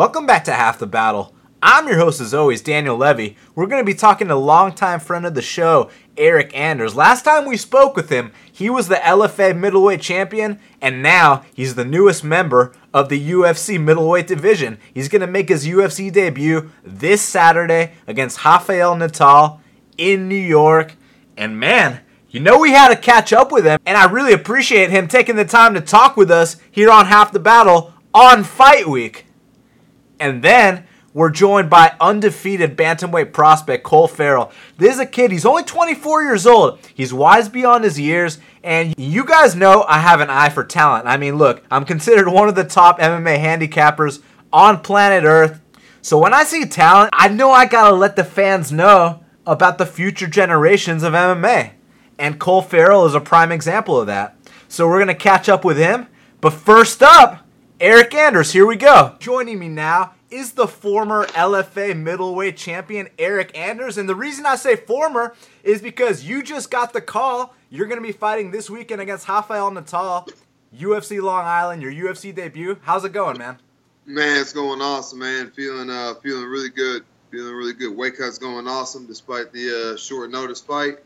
Welcome back to Half the Battle. I'm your host, as always, Daniel Levy. We're going to be talking to longtime friend of the show, Eryk Anders. Last time we spoke with him, he was the LFA middleweight champion, and now he's the newest member of the UFC middleweight division. He's going to make his UFC debut this Saturday against Rafael Natal in New York. And man, you know we had to catch up with him, and I really appreciate him taking the time to talk with us here on Half the Battle on Fight Week. And then we're joined by undefeated bantamweight prospect Cole Ferrell. This is a kid, he's only 24 years old. He's wise beyond his years, and you guys know I have an eye for talent. I mean, look, I'm considered one of the top MMA handicappers on planet Earth. So when I see talent, I know I gotta let the fans know about the future generations of MMA. And Cole Ferrell is a prime example of that. So we're gonna catch up with him. But first up, Eryk Anders, here we go. Joining me now is the former LFA middleweight champion Eryk Anders. And the reason I say former is because you just got the call. You're going to be fighting this weekend against Rafael Natal, UFC Long Island, your UFC debut. How's it going, man? Man, it's going awesome, man. Feeling uh, feeling really good. Feeling really good. Weight cut's going awesome despite the uh, short notice fight.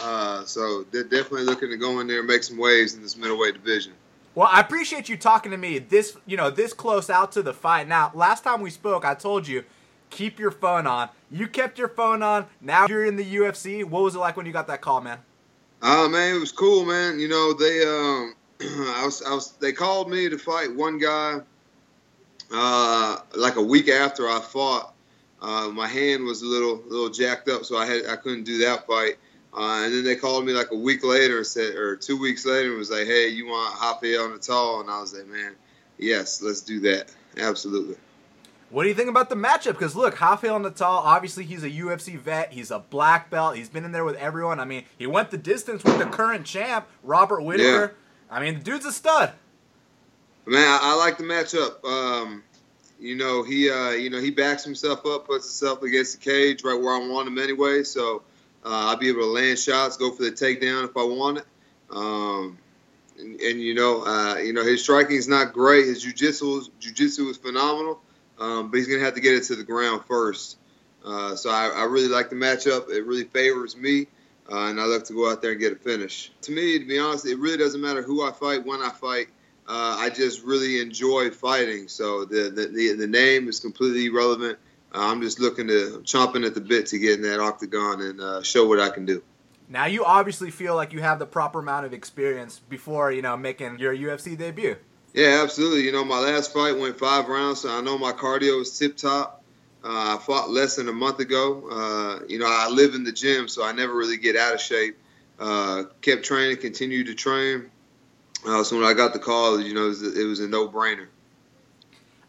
Uh, so they're definitely looking to go in there and make some waves in this middleweight division. Well, I appreciate you talking to me this, you know, this close out to the fight. Now, last time we spoke, I told you keep your phone on. You kept your phone on. Now you're in the UFC. What was it like when you got that call, man? Oh uh, man, it was cool, man. You know, they um I was I was they called me to fight one guy uh like a week after I fought. Uh, my hand was a little little jacked up, so I had I couldn't do that fight. Uh, and then they called me like a week later and said, or two weeks later, and was like, "Hey, you want Rafael Natal?" And I was like, "Man, yes, let's do that. Absolutely." What do you think about the matchup? Because look, Rafael Natal, obviously he's a UFC vet. He's a black belt. He's been in there with everyone. I mean, he went the distance with the current champ, Robert Whittaker. Yeah. I mean, the dude's a stud. Man, I, I like the matchup. Um, you know, he uh, you know he backs himself up, puts himself against the cage right where I want him anyway. So I'll be able to land shots, go for the takedown if I want it. Um, and, and, you know, uh, you know his striking is not great. His jujitsu jujitsu is phenomenal, um, but he's gonna have to get it to the ground first. Uh, so I, I, really like the matchup. It really favors me, uh, and I love to go out there and get a finish. To me, to be honest, it really doesn't matter who I fight, when I fight. Uh, I just really enjoy fighting. So the, the the, the name is completely irrelevant. I'm just looking to chomping at the bit to get in that octagon and uh, show what I can do. Now you obviously feel like you have the proper amount of experience before you know making your UFC debut. Yeah, absolutely. You know, my last fight went five rounds, so I know my cardio is tip top. Uh, I fought less than a month ago. Uh, you know, I live in the gym, so I never really get out of shape. Uh, kept training, continued to train. Uh, so when I got the call, you know, it was, it was a no-brainer.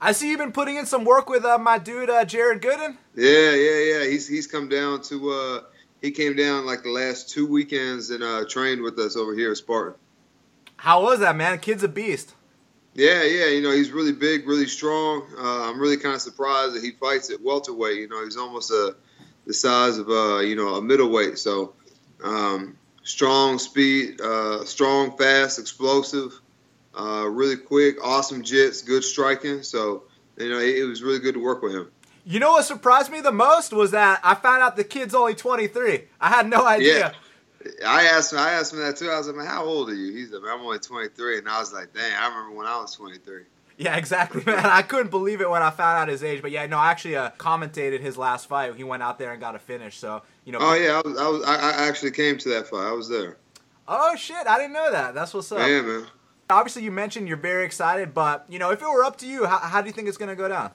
I see you've been putting in some work with uh, my dude uh, Jared Gooden. Yeah, yeah, yeah. He's he's come down to. Uh, he came down like the last two weekends and uh, trained with us over here at Spartan. How was that, man? Kid's a beast. Yeah, yeah. You know, he's really big, really strong. Uh, I'm really kind of surprised that he fights at welterweight. You know, he's almost a the size of a uh, you know a middleweight. So um, strong speed, uh, strong, fast, explosive. Uh, really quick, awesome jits, good striking. So, you know, it, it, was really good to work with him. You know what surprised me the most was that I found out the kid's only 23. I had no idea. Yeah. I asked him. I asked him that too. I was like, "Man, how old are you?" He's like, "I'm only 23," and I was like, "Dang, I remember when I was 23." Yeah, exactly, man. I couldn't believe it when I found out his age. But yeah, no, I actually uh, commentated his last fight. He went out there and got a finish. So you know. Oh yeah, I was. I, was, I actually came to that fight. I was there. Oh shit! I didn't know that. That's what's up. Yeah, man. Obviously, you mentioned you're very excited, but you know, if it were up to you, how, how do you think it's going to go down?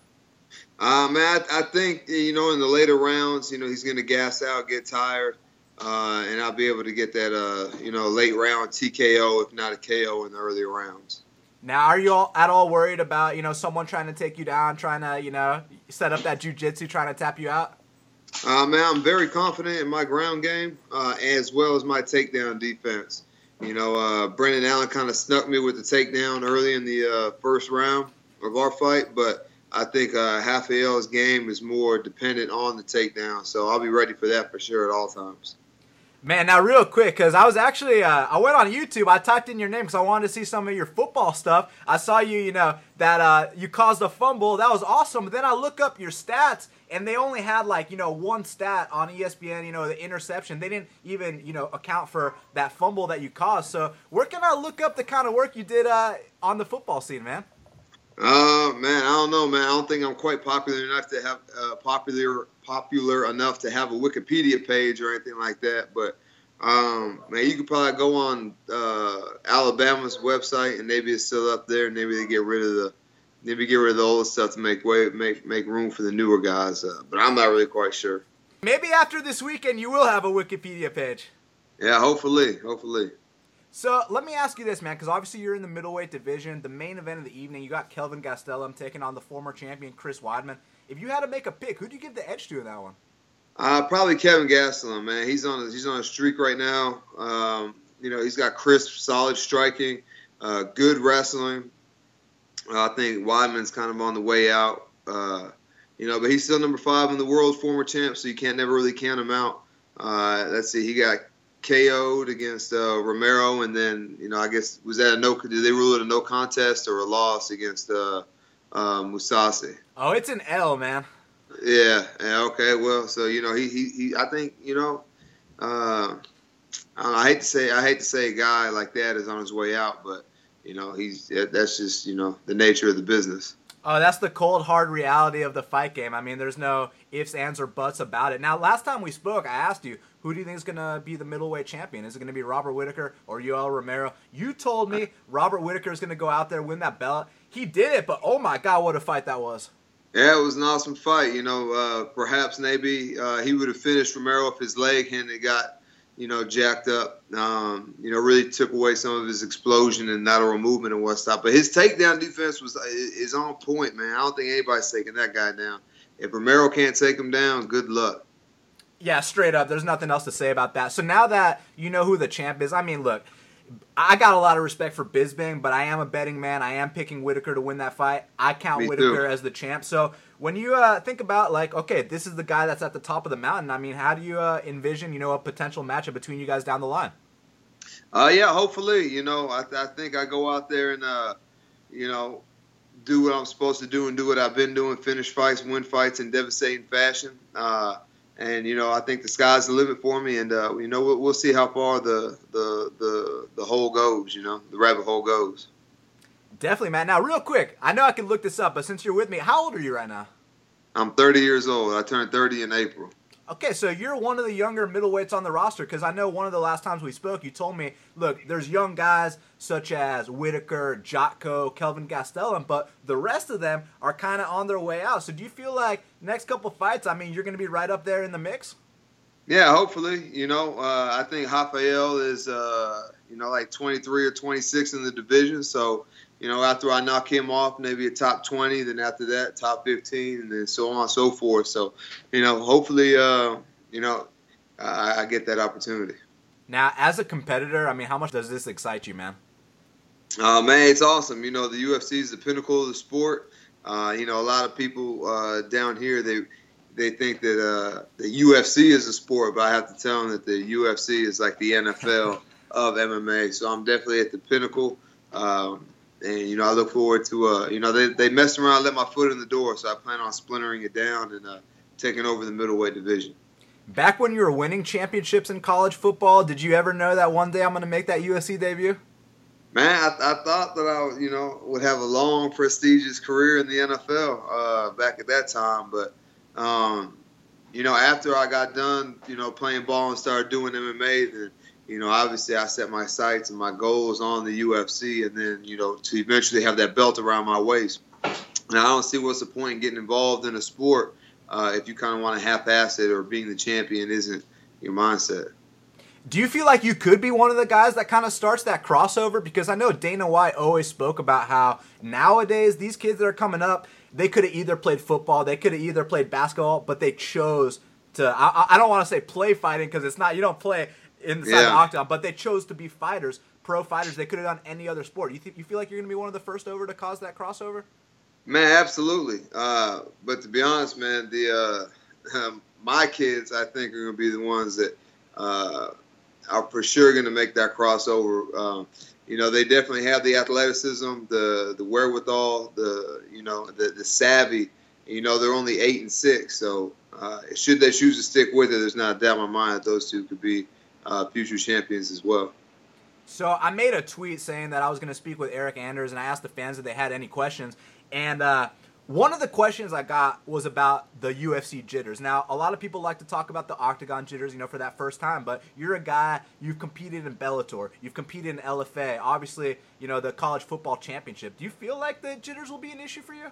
Uh, man, I, I, think you know in the later rounds, you know, he's going to gas out, get tired, uh, and I'll be able to get that, uh, you know, late round TKO, if not a KO, in the earlier rounds. Now, are you all at all worried about you know someone trying to take you down, trying to you know set up that jujitsu, trying to tap you out? Uh, man, I'm very confident in my ground game uh, as well as my takedown defense. You know, uh, Brendan Allen kind of snuck me with the takedown early in the uh, first round of our fight, but I think uh, Rafael's game is more dependent on the takedown, so I'll be ready for that for sure at all times. Man, now real quick, because I was actually uh, I went on YouTube. I typed in your name because I wanted to see some of your football stuff. I saw you, you know, that uh, you caused a fumble. That was awesome. But then I look up your stats, and they only had like you know one stat on ESPN. You know, the interception. They didn't even you know account for that fumble that you caused. So where can I look up the kind of work you did uh, on the football scene, man? Uh, man, I don't know, man. I don't think I'm quite popular enough to have uh, popular popular enough to have a Wikipedia page or anything like that. But um, man, you could probably go on uh, Alabama's website and maybe it's still up there. Maybe they get rid of the maybe get rid of the old stuff to make way make make room for the newer guys. Uh, but I'm not really quite sure. Maybe after this weekend you will have a Wikipedia page. Yeah, hopefully, hopefully. So let me ask you this, man, because obviously you're in the middleweight division. The main event of the evening, you got Kelvin Gastelum taking on the former champion Chris Weidman. If you had to make a pick, who do you give the edge to in that one? Uh, probably Kevin Gastelum, man. He's on a, he's on a streak right now. Um, you know, he's got crisp, solid striking, uh, good wrestling. Uh, I think Weidman's kind of on the way out. Uh, you know, but he's still number five in the world, former champ, so you can't never really count him out. Uh, let's see, he got KO'd against uh, Romero, and then you know I guess was that a no? Did they rule it a no contest or a loss against uh, Mousasi? Oh, it's an L, man. Yeah. yeah. Okay. Well, so you know he he, he I think you know. Uh, I, know, I hate to say I hate to say a guy like that is on his way out, but you know he's that's just you know the nature of the business. Oh, that's the cold hard reality of the fight game. I mean, there's no ifs, ands, or buts about it. Now, last time we spoke, I asked you, who do you think is going to be the middleweight champion? Is it going to be Robert Whittaker or Yoel Romero? You told me Robert Whittaker is going to go out there win that belt. He did it, but oh my God, what a fight that was! Yeah, it was an awesome fight. You know, uh, perhaps maybe uh, he would have finished Romero if his leg hadn't got, you know, jacked up. Um, you know, really took away some of his explosion and lateral movement and whatnot. But his takedown defense was is on point, man. I don't think anybody's taking that guy down. If Romero can't take him down, good luck. Yeah, straight up. There's nothing else to say about that. So now that you know who the champ is, I mean, look, I got a lot of respect for Bisping, but I am a betting man. I am picking Whittaker to win that fight. I count Me Whittaker too. as the champ. So when you uh, think about like, okay, this is the guy that's at the top of the mountain. I mean, how do you uh, envision, you know, a potential matchup between you guys down the line? Uh, yeah, hopefully, you know, I, I think I go out there and, uh, you know, do what I'm supposed to do and do what I've been doing, finish fights, win fights in devastating fashion. Uh, and you know I think the sky's the limit for me, and uh, you know we'll, we'll, see how far the, the the the hole goes. You know the rabbit hole goes. Definitely, man. Now, real quick, I know I can look this up, but since you're with me, how old are you right now? I'm 30 years old. I turned 30 in April. Okay, so you're one of the younger middleweights on the roster because I know one of the last times we spoke, you told me, look, there's young guys such as Whittaker, Jotko, Kelvin Gastelum, but the rest of them are kind of on their way out. So do you feel like next couple fights, I mean, you're going to be right up there in the mix? Yeah, hopefully. You know, uh, I think Rafael is, uh, you know, like 23 or 26 in the division. So, you know, after I knock him off, maybe a top 20, then after that, top 15, and then so on and so forth. So, you know, hopefully, uh, you know, I, I get that opportunity. Now, as a competitor, I mean, how much does this excite you, man? Uh, man, it's awesome. You know, the UFC is the pinnacle of the sport. Uh, you know, a lot of people uh, down here they they think that uh, the UFC is a sport, but I have to tell them that the UFC is like the NFL of MMA. So I'm definitely at the pinnacle. Um, and you know I look forward to uh you know they they messed around, let my foot in the door, so I plan on splintering it down and uh, taking over the middleweight division. Back when you were winning championships in college football, did you ever know that one day I'm going to make that UFC debut? Man, I, I, thought that I you know would have a long, prestigious career in the NFL uh, back at that time, but um, you know after I got done, you know playing ball and started doing MMA, then you know, obviously I set my sights and my goals on the UFC, and then you know to eventually have that belt around my waist. Now I don't see what's the point in getting involved in a sport uh, if you kind of want to half-ass it or being the champion isn't your mindset. Do you feel like you could be one of the guys that kind of starts that crossover? Because I know Dana White always spoke about how nowadays these kids that are coming up, they could have either played football, they could have either played basketball, but they chose to. I, I don't want to say play fighting because it's not. You don't play inside yeah. the octagon, but they chose to be fighters, pro fighters. They could have done any other sport. You think you feel like you're going to be one of the first over to cause that crossover? Man, absolutely. Uh, but to be honest, man, the uh, um, my kids I think are going to be the ones that uh, are for sure going to make that crossover. Um, you know, they definitely have the athleticism, the the wherewithal, the you know, the the savvy. You know, they're only eight and six, so uh, should they choose to stick with it, there's not a doubt in my mind that those two could be uh, future champions as well. So I made a tweet saying that I was going to speak with Eryk Anders, and I asked the fans if they had any questions. And uh, one of the questions I got was about the UFC jitters. Now, a lot of people like to talk about the octagon jitters, you know, for that first time. But you're a guy. You've competed in Bellator. You've competed in LFA. Obviously, you know the college football championship. Do you feel like the jitters will be an issue for you?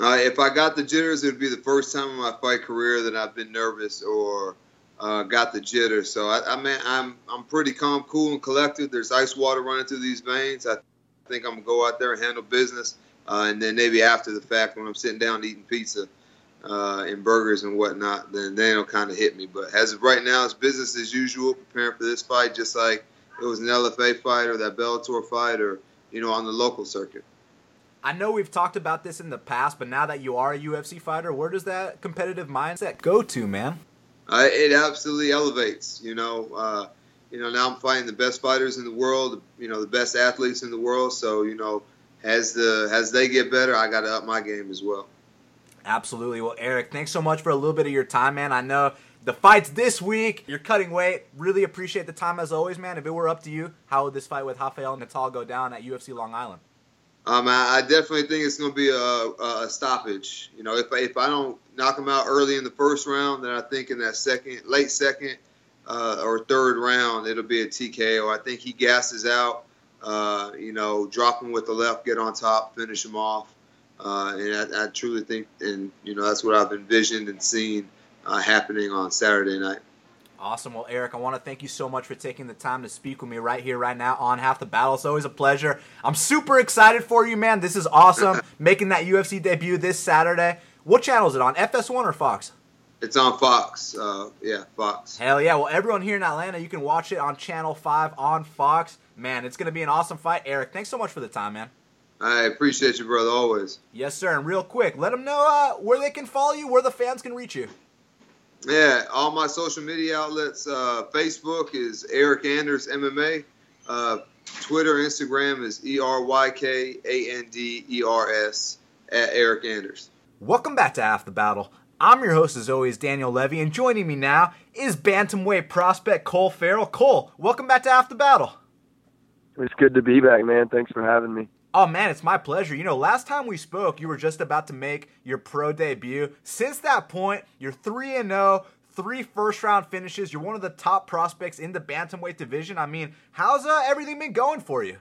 Uh, if I got the jitters, it would be the first time in my fight career that I've been nervous or uh, got the jitters. So I, I mean, I'm I'm pretty calm, cool, and collected. There's ice water running through these veins. I think I'm gonna go out there and handle business, uh, and then maybe after the fact, when I'm sitting down eating pizza uh, and burgers and whatnot, then then it'll kind of hit me. But as of right now, it's business as usual, preparing for this fight, just like it was an LFA fight or that Bellator fight or you know on the local circuit. I know we've talked about this in the past, but now that you are a UFC fighter, where does that competitive mindset go to, man? It absolutely elevates. You know, uh, you know now I'm fighting the best fighters in the world. You know, the best athletes in the world. So you know, as the as they get better, I got to up my game as well. Absolutely. Well, Eryk, thanks so much for a little bit of your time, man. I know the fights this week. You're cutting weight. Really appreciate the time as always, man. If it were up to you, how would this fight with Rafael Natal go down at UFC Long Island? Um, I, I, definitely think it's going to be a, a, stoppage. You know, if I, if I don't knock him out early in the first round, then I think in that second, late second uh, or third round, it'll be a TKO. I think he gasses out. Uh, you know, drop him with the left, get on top, finish him off. Uh, and I, I, truly think, and you know, that's what I've envisioned and seen uh, happening on Saturday night. Awesome. Well, Eryk, I want to thank you so much for taking the time to speak with me right here, right now on Half the Battle. It's always a pleasure. I'm super excited for you, man. This is awesome. Making that UFC debut this Saturday. What channel is it on? FS1 or Fox? It's on Fox. Uh, yeah, Fox. Hell yeah. Well, everyone here in Atlanta, you can watch it on Channel 5 on Fox. Man, it's going to be an awesome fight. Eryk, thanks so much for the time, man. I appreciate you, brother, always. Yes, sir. And real quick, let them know uh, where they can follow you, where the fans can reach you. Yeah, all my social media outlets. Uh, Facebook is Eryk Anders MMA. Uh, Twitter, Instagram is E R Y K A N D E R S at Eryk Anders. Welcome back to Half the Battle. I'm your host, as always, Daniel Levy, and joining me now is bantamweight prospect Cole Ferrell. Cole, welcome back to Half the Battle. It's good to be back, man. Thanks for having me. Oh man, it's my pleasure. You know, last time we spoke, you were just about to make your pro debut. Since that point, you're 3 and 0, three first round finishes. You're one of the top prospects in the bantamweight division. I mean, how's uh, everything been going for you?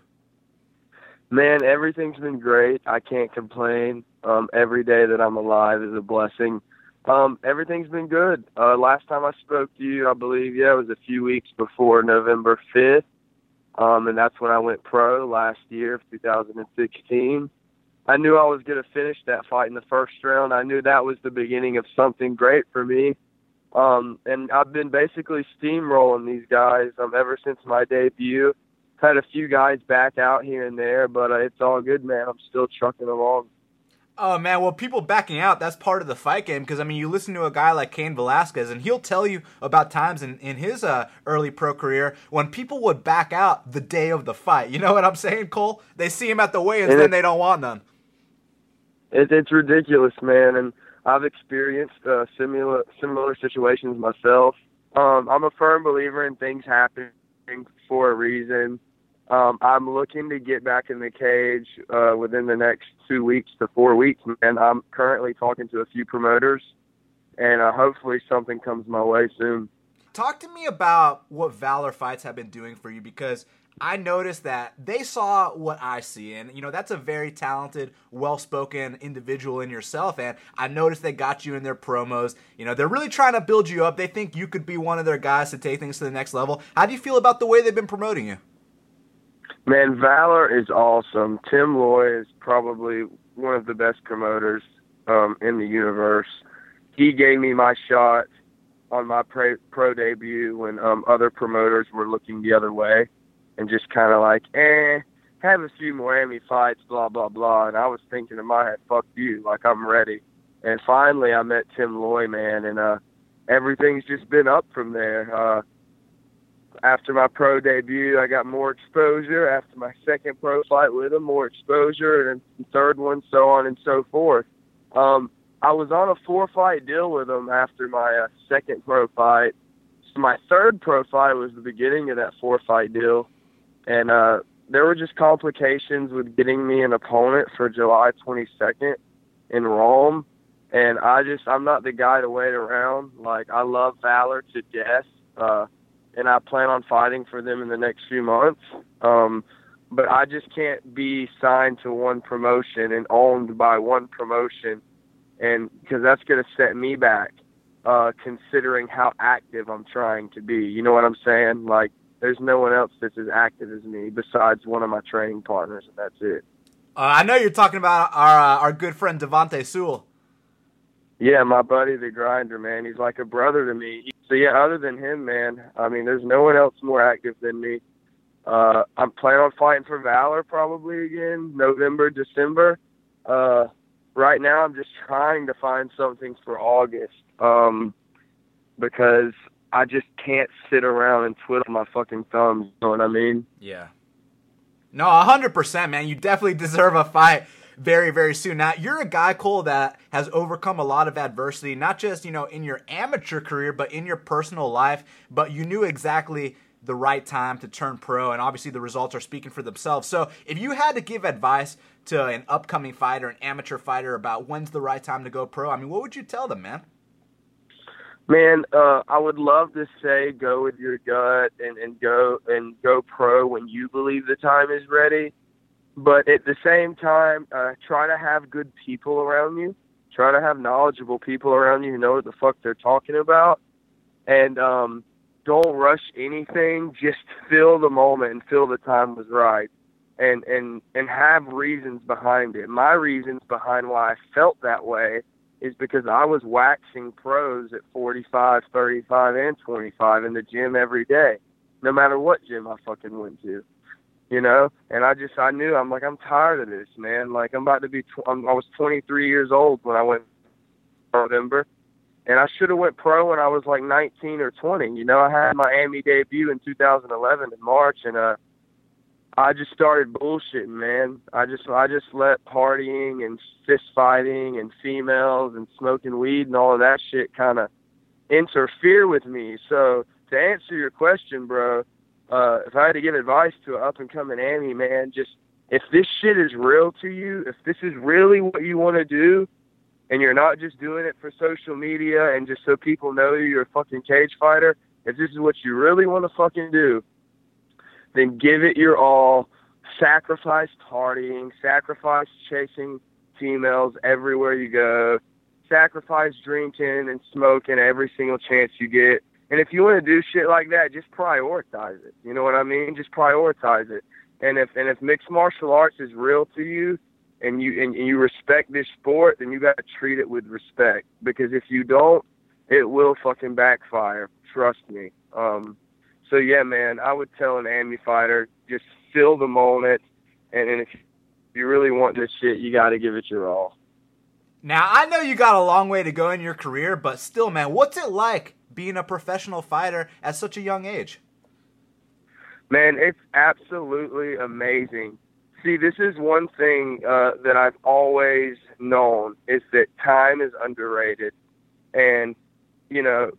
Man, everything's been great. I can't complain. Um, every day that I'm alive is a blessing. Um, everything's been good. Uh, last time I spoke to you, I believe, yeah, it was a few weeks before November 5th. Um, and that's when I went pro last year, 2016. I knew I was going to finish that fight in the first round. I knew that was the beginning of something great for me. Um, and I've been basically steamrolling these guys um, ever since my debut. Had a few guys back out here and there, but uh, it's all good, man. I'm still trucking along. Oh man, well, people backing out, that's part of the fight game because I mean, you listen to a guy like Cain Velasquez, and he'll tell you about times in, in his uh, early pro career when people would back out the day of the fight. You know what I'm saying, Cole? They see him at the weigh-ins, and then they don't want none. It, it's ridiculous, man, and I've experienced uh, similar similar situations myself. Um, I'm a firm believer in things happening for a reason. Um, I'm looking to get back in the cage uh, within the next two weeks to four weeks, and I'm currently talking to a few promoters, and uh, hopefully something comes my way soon. Talk to me about what Valor Fights have been doing for you because I noticed that they saw what I see, and you know that's a very talented, well-spoken individual in yourself. And I noticed they got you in their promos. You know they're really trying to build you up. They think you could be one of their guys to take things to the next level. How do you feel about the way they've been promoting you? Man, Valor is awesome. Tim Loy is probably one of the best promoters um, in the universe. He gave me my shot on my pro, pro debut when um, other promoters were looking the other way and just kind of like, eh, have a few more Miami fights, blah, blah, blah. And I was thinking in my head, fuck you, like I'm ready. And finally I met Tim Loy, man, and uh, everything's just been up from there. Uh, after my pro debut, I got more exposure. After my second pro fight with him, more exposure, and third one, so on and so forth. Um, I was on a four fight deal with him after my uh, second pro fight. So my third pro fight was the beginning of that four fight deal, and uh, there were just complications with getting me an opponent for July 22nd in Rome. And I just, I'm not the guy to wait around. Like, I love Valor to death. Uh, and I plan on fighting for them in the next few months. Um, but I just can't be signed to one promotion and owned by one promotion, and because that's going to set me back, uh, considering how active I'm trying to be. You know what I'm saying? Like, there's no one else that's as active as me besides one of my training partners, and that's it. Uh, I know you're talking about our uh, our good friend Devonte Sewell. Yeah, my buddy, the grinder, man. He's like a brother to me. So yeah, other than him, man, I mean, there's no one else more active than me. Uh, I'm planning on fighting for Valor probably again, November, December. Uh, right now, I'm just trying to find something for August um, because I just can't sit around and twiddle my fucking thumbs. You know what I mean? Yeah. No, hundred percent, man. You definitely deserve a fight very, very soon. Now, you're a guy, Cole, that has overcome a lot of adversity, not just, you know, in your amateur career, but in your personal life. But you knew exactly the right time to turn pro, and obviously the results are speaking for themselves. So, if you had to give advice to an upcoming fighter, an amateur fighter, about when's the right time to go pro, I mean, what would you tell them, man? Man, uh, I would love to say go with your gut and, and go and go pro when you believe the time is ready but at the same time, uh, try to have good people around you. Try to have knowledgeable people around you who know what the fuck they're talking about, and um, don't rush anything. Just feel the moment and feel the time was right, and and and have reasons behind it. My reasons behind why I felt that way is because I was waxing pros at 45, 35, and 25 in the gym every day, no matter what gym I fucking went to you know. And I just I knew I'm like I'm tired of this, man. Like I'm about to be tw- I'm, I was 23 years old when I went November, and I should have went pro when I was like 19 or 20. You know, I had my Miami debut in 2011 in March, and uh, I just started bullshitting, man. I just I just let partying and fist fighting and females and smoking weed and all of that shit kind of interfere with me. So to answer your question, bro, uh, if I had to give advice to an up and coming Annie, man, just if this shit is real to you, if this is really what you want to do, and you're not just doing it for social media and just so people know you're a fucking cage fighter, if this is what you really want to fucking do, then give it your all. Sacrifice partying, sacrifice chasing females everywhere you go, sacrifice drinking and smoking every single chance you get and if you want to do shit like that, just prioritize it. You know what I mean? Just prioritize it. And if and if mixed martial arts is real to you, and you and, and you respect this sport, then you got to treat it with respect. Because if you don't, it will fucking backfire. Trust me. Um, so yeah, man, I would tell an AMI fighter just feel the moment, and, and if you really want this shit, you got to give it your all. Now I know you got a long way to go in your career, but still, man, what's it like being a professional fighter at such a young age? Man, it's absolutely amazing. See, this is one thing uh, that I've always known is that time is underrated, and you know,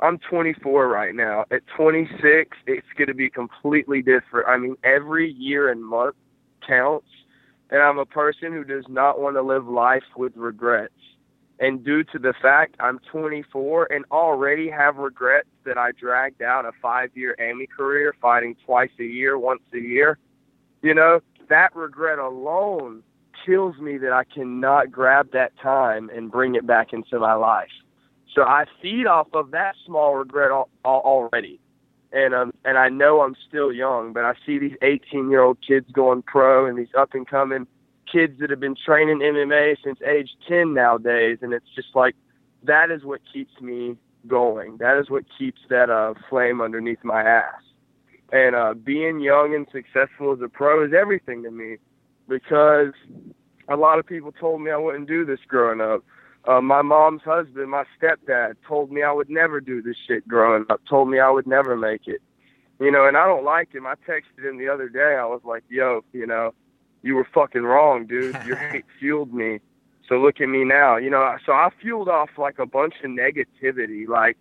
I'm 24 right now. At 26, it's going to be completely different. I mean, every year and month counts, and I'm a person who does not want to live life with regrets. And due to the fact I'm 24 and already have regrets that I dragged out a five year AMI career fighting twice a year, once a year, you know, that regret alone kills me that I cannot grab that time and bring it back into my life. So I feed off of that small regret al- already. And um and I know I'm still young, but I see these 18 year old kids going pro and these up and coming kids that have been training MMA since age 10 nowadays. And it's just like, that is what keeps me going. That is what keeps that uh, flame underneath my ass. And uh, being young and successful as a pro is everything to me because a lot of people told me I wouldn't do this growing up. Uh, my mom's husband, my stepdad, told me I would never do this shit growing up, told me I would never make it. you know, and I don't like him. I texted him the other day. I was like, "Yo, you know, you were fucking wrong, dude. Your hate fueled me. So look at me now. You know, so I fueled off like a bunch of negativity. Like,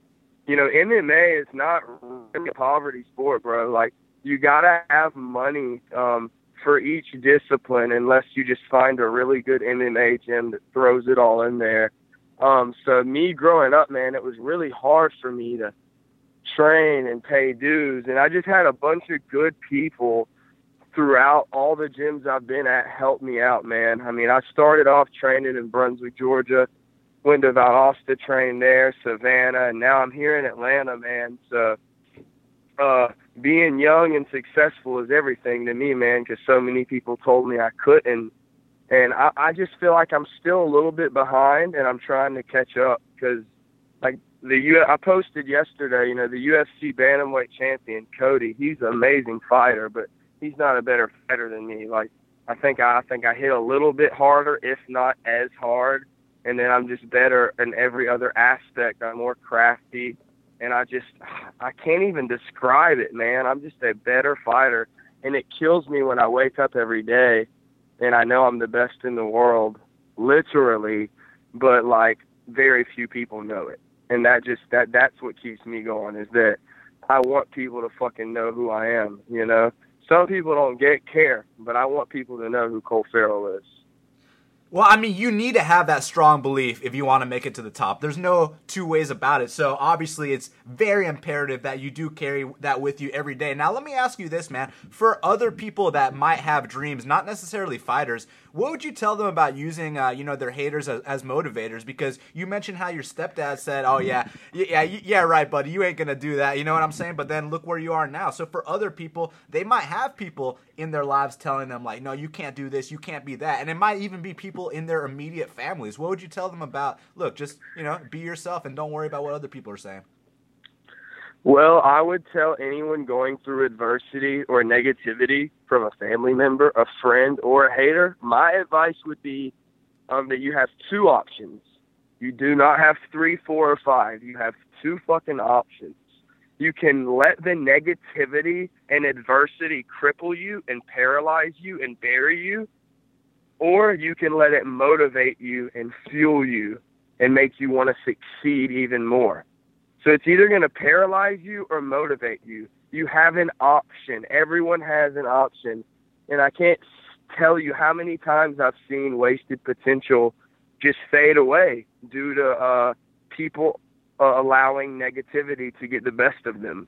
you know, MMA is not really a poverty sport, bro. Like, you gotta have money um, for each discipline, unless you just find a really good MMA gym that throws it all in there. Um, so me growing up, man, it was really hard for me to train and pay dues. And I just had a bunch of good people throughout all the gyms I've been at help me out, man. I mean, I started off training in Brunswick, Georgia, went to Valdosta, trained there, Savannah, and now I'm here in Atlanta, man. So, uh, being young and successful is everything to me, man, because so many people told me I couldn't. And I, I just feel like I'm still a little bit behind and I'm trying to catch up because like the U. I posted yesterday. You know, the UFC bantamweight champion Cody. He's an amazing fighter, but he's not a better fighter than me. Like I think I, I think I hit a little bit harder, if not as hard. And then I'm just better in every other aspect. I'm more crafty, and I just I can't even describe it, man. I'm just a better fighter, and it kills me when I wake up every day, and I know I'm the best in the world, literally, but like very few people know it and that just that that's what keeps me going is that I want people to fucking know who I am. You know, some people don't get care, but I want people to know who Cole Ferrell is. Well, I mean, you need to have that strong belief if you want to make it to the top. There's no two ways about it. So obviously, it's very imperative that you do carry that with you every day. Now, let me ask you this, man. For other people that might have dreams, not necessarily fighters, what would you tell them about using, uh, you know, their haters as, as, motivators? Because you mentioned how your stepdad said, "Oh yeah, yeah, yeah, right, buddy, you ain't gonna do that." You know what I'm saying? But then look where you are now. So for other people, they might have people in their lives telling them like, "No, you can't do this, you can't be that," and it might even be people in their immediate families. What would you tell them about? Look, just you know, be yourself and don't worry about what other people are saying. Well, I would tell anyone going through adversity or negativity from a family member, a friend, or a hater, my advice would be um, that you have two options. You do not have three, four, or five. You have two fucking options. You can let the negativity and adversity cripple you and paralyze you and bury you, or you can let it motivate you and fuel you and make you want to succeed even more. So it's either going to paralyze you or motivate you. You have an option. Everyone has an option. And I can't tell you how many times I've seen wasted potential just fade away due to uh, people uh, allowing negativity to get the best of them.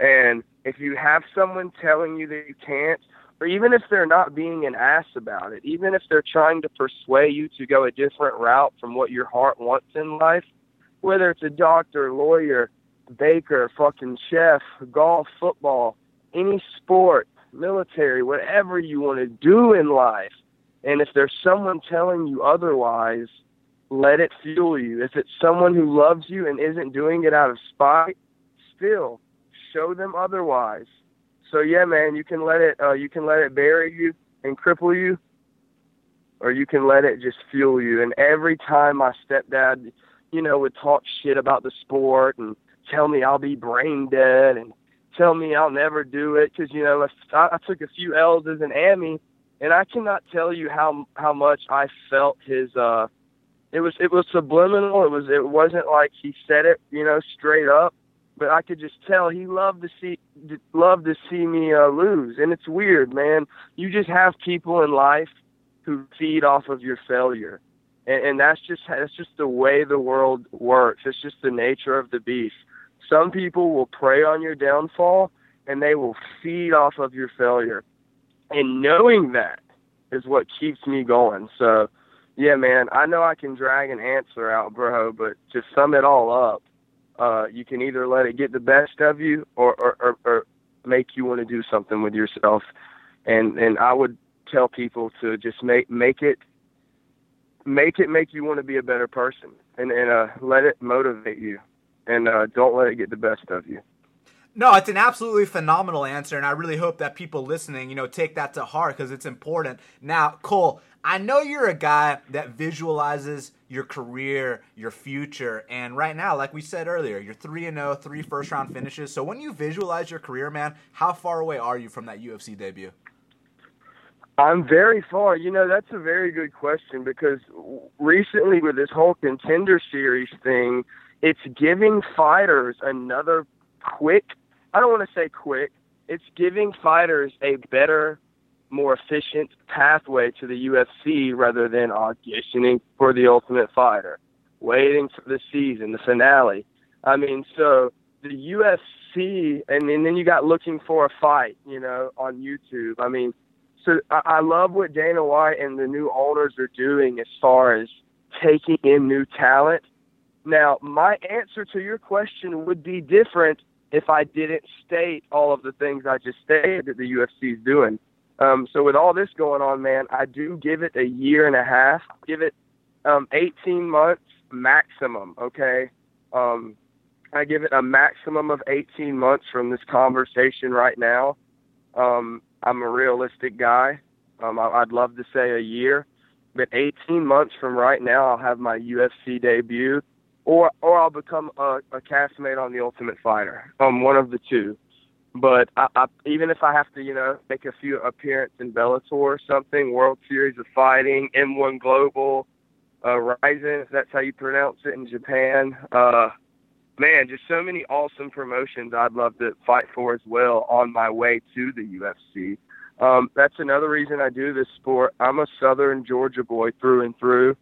And if you have someone telling you that you can't, or even if they're not being an ass about it, even if they're trying to persuade you to go a different route from what your heart wants in life, whether it's a doctor, lawyer, baker, fucking chef, golf, football, any sport, military, whatever you want to do in life. And if there's someone telling you otherwise, let it fuel you. If it's someone who loves you and isn't doing it out of spite, still show them otherwise. So yeah, man, you can let it uh, you can let it bury you and cripple you, or you can let it just fuel you. And every time my stepdad you know, would talk shit about the sport and tell me I'll be brain dead and tell me I'll never do it because you know I, I took a few L's as an Ammy, and I cannot tell you how how much I felt his. uh It was it was subliminal. It was it wasn't like he said it, you know, straight up, but I could just tell he loved to see loved to see me uh, lose. And it's weird, man. You just have people in life who feed off of your failure and, and that's just that's just the way the world works. It's just the nature of the beast. Some people will prey on your downfall, and they will feed off of your failure. And knowing that is what keeps me going. So, yeah, man, I know I can drag an answer out, bro, but to sum it all up, uh, you can either let it get the best of you or, or, or, or make you want to do something with yourself. And and I would tell people to just make make it make it make you want to be a better person and, and uh, let it motivate you and uh, don't let it get the best of you. No, it's an absolutely phenomenal answer, and I really hope that people listening, you know, take that to heart because it's important. Now, Cole, I know you're a guy that visualizes your career, your future, and right now, like we said earlier, you're three and 0, three first round finishes. So when you visualize your career, man, how far away are you from that UFC debut? I'm very far. You know, that's a very good question because recently with this whole contender series thing, it's giving fighters another quick, I don't want to say quick, it's giving fighters a better, more efficient pathway to the UFC rather than auditioning for the Ultimate Fighter, waiting for the season, the finale. I mean, so the UFC, and, and then you got looking for a fight, you know, on YouTube. I mean, so I, I love what Dana White and the new owners are doing as far as taking in new talent. Now, my answer to your question would be different if I didn't state all of the things I just stated that the UFC is doing. Um, so with all this going on, man, I do give it a year and a half. Give it um, 18 months maximum. Okay. Um, I give it a maximum of 18 months from this conversation right now. Um, I'm a realistic guy. Um, I, I'd love to say a year, but 18 months from right now, I'll have my UFC debut, or or I'll become a, a castmate on The Ultimate Fighter. Um, one of the two. But I, I, even if I have to, you know, make a few appearances in Bellator or something, World Series of Fighting, M1 Global, uh, Rizin, if that's how you pronounce it in Japan. Uh, man, just so many awesome promotions I'd love to fight for as well on my way to the UFC. Um, that's another reason I do this sport. I'm a Southern Georgia boy through and through.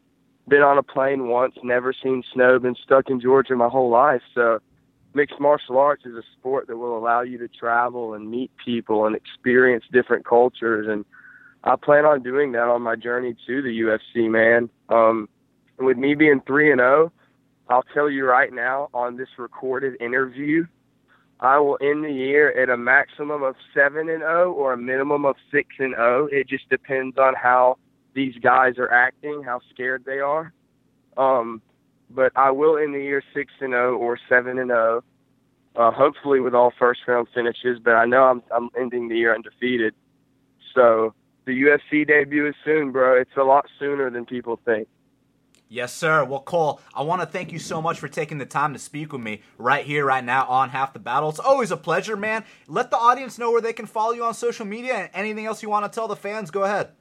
Been on a plane once, never seen snow, been stuck in Georgia my whole life. So, mixed martial arts is a sport that will allow you to travel and meet people and experience different cultures. And I plan on doing that on my journey to the UFC, man. Um, with me being 3 and 0, I'll tell you right now on this recorded interview, I will end the year at a maximum of seven and zero oh or a minimum of six and zero. Oh. It just depends on how these guys are acting, how scared they are. Um, but I will end the year six and zero oh or seven and zero. Uh, hopefully with all first round finishes, but I know I'm I'm ending the year undefeated. So the UFC debut is soon, bro. It's a lot sooner than people think. Yes, sir. Well, Cole, I want to thank you so much for taking the time to speak with me right here, right now on Half the Battle. It's always a pleasure, man. Let the audience know where they can follow you on social media and anything else you want to tell the fans. Go ahead.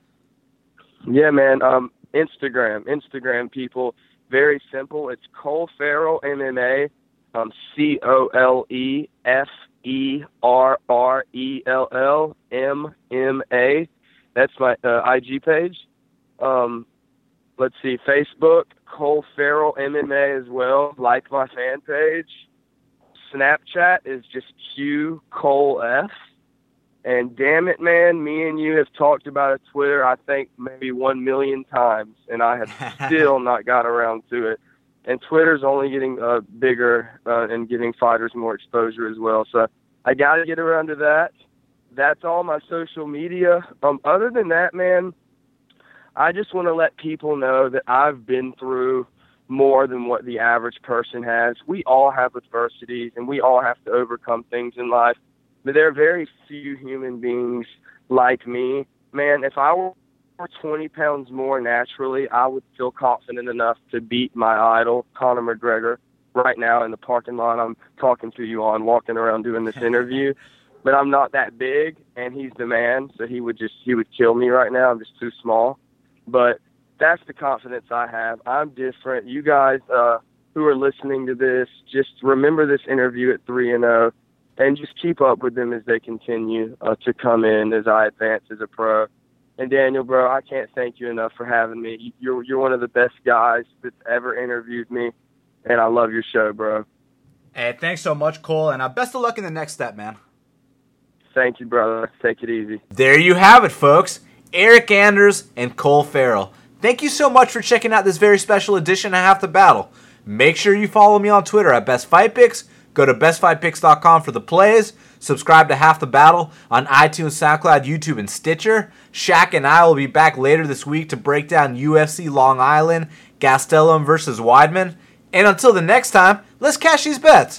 Yeah, man. Um, Instagram, Instagram people, very simple. It's Cole Ferrell MMA, um, C O L E F E R R E L L M M A. That's my uh, IG page. Um, let's see, Facebook, Cole Ferrell MMA as well. Like my fan page. Snapchat is just Q Cole F. And damn it, man, me and you have talked about it Twitter, I think maybe one million times, and I have still not got around to it. And Twitter's only getting uh, bigger uh, and giving fighters more exposure as well. So I got to get around to that. That's all my social media. Um, other than that, man, I just want to let people know that I've been through more than what the average person has. We all have adversities and we all have to overcome things in life. But there are very few human beings like me. Man, if I were 20 pounds more naturally, I would feel confident enough to beat my idol, Conor McGregor, right now in the parking lot I'm talking to you on, walking around doing this interview. but I'm not that big, and he's the man, so he would just he would kill me right now. I'm just too small. But that's the confidence I have. I'm different. You guys uh, who are listening to this, just remember this interview at 3 and 0 and just keep up with them as they continue uh, to come in as I advance as a pro. And Daniel, bro, I can't thank you enough for having me. You're you're one of the best guys that's ever interviewed me, and I love your show, bro. Hey, thanks so much, Cole, and uh, best of luck in the next step, man. Thank you, brother. Take it easy. There you have it, folks. Eryk Anders, and Cole Ferrell. Thank you so much for checking out this very special edition of Half the Battle. Make sure you follow me on Twitter at Best Fight Picks. Go to bestfightpicks.com for the plays. Subscribe to Half the Battle on iTunes, SoundCloud, YouTube, and Stitcher. Shaq and I will be back later this week to break down UFC Long Island, Gastelum versus Weidman. And until the next time, let's cash these bets.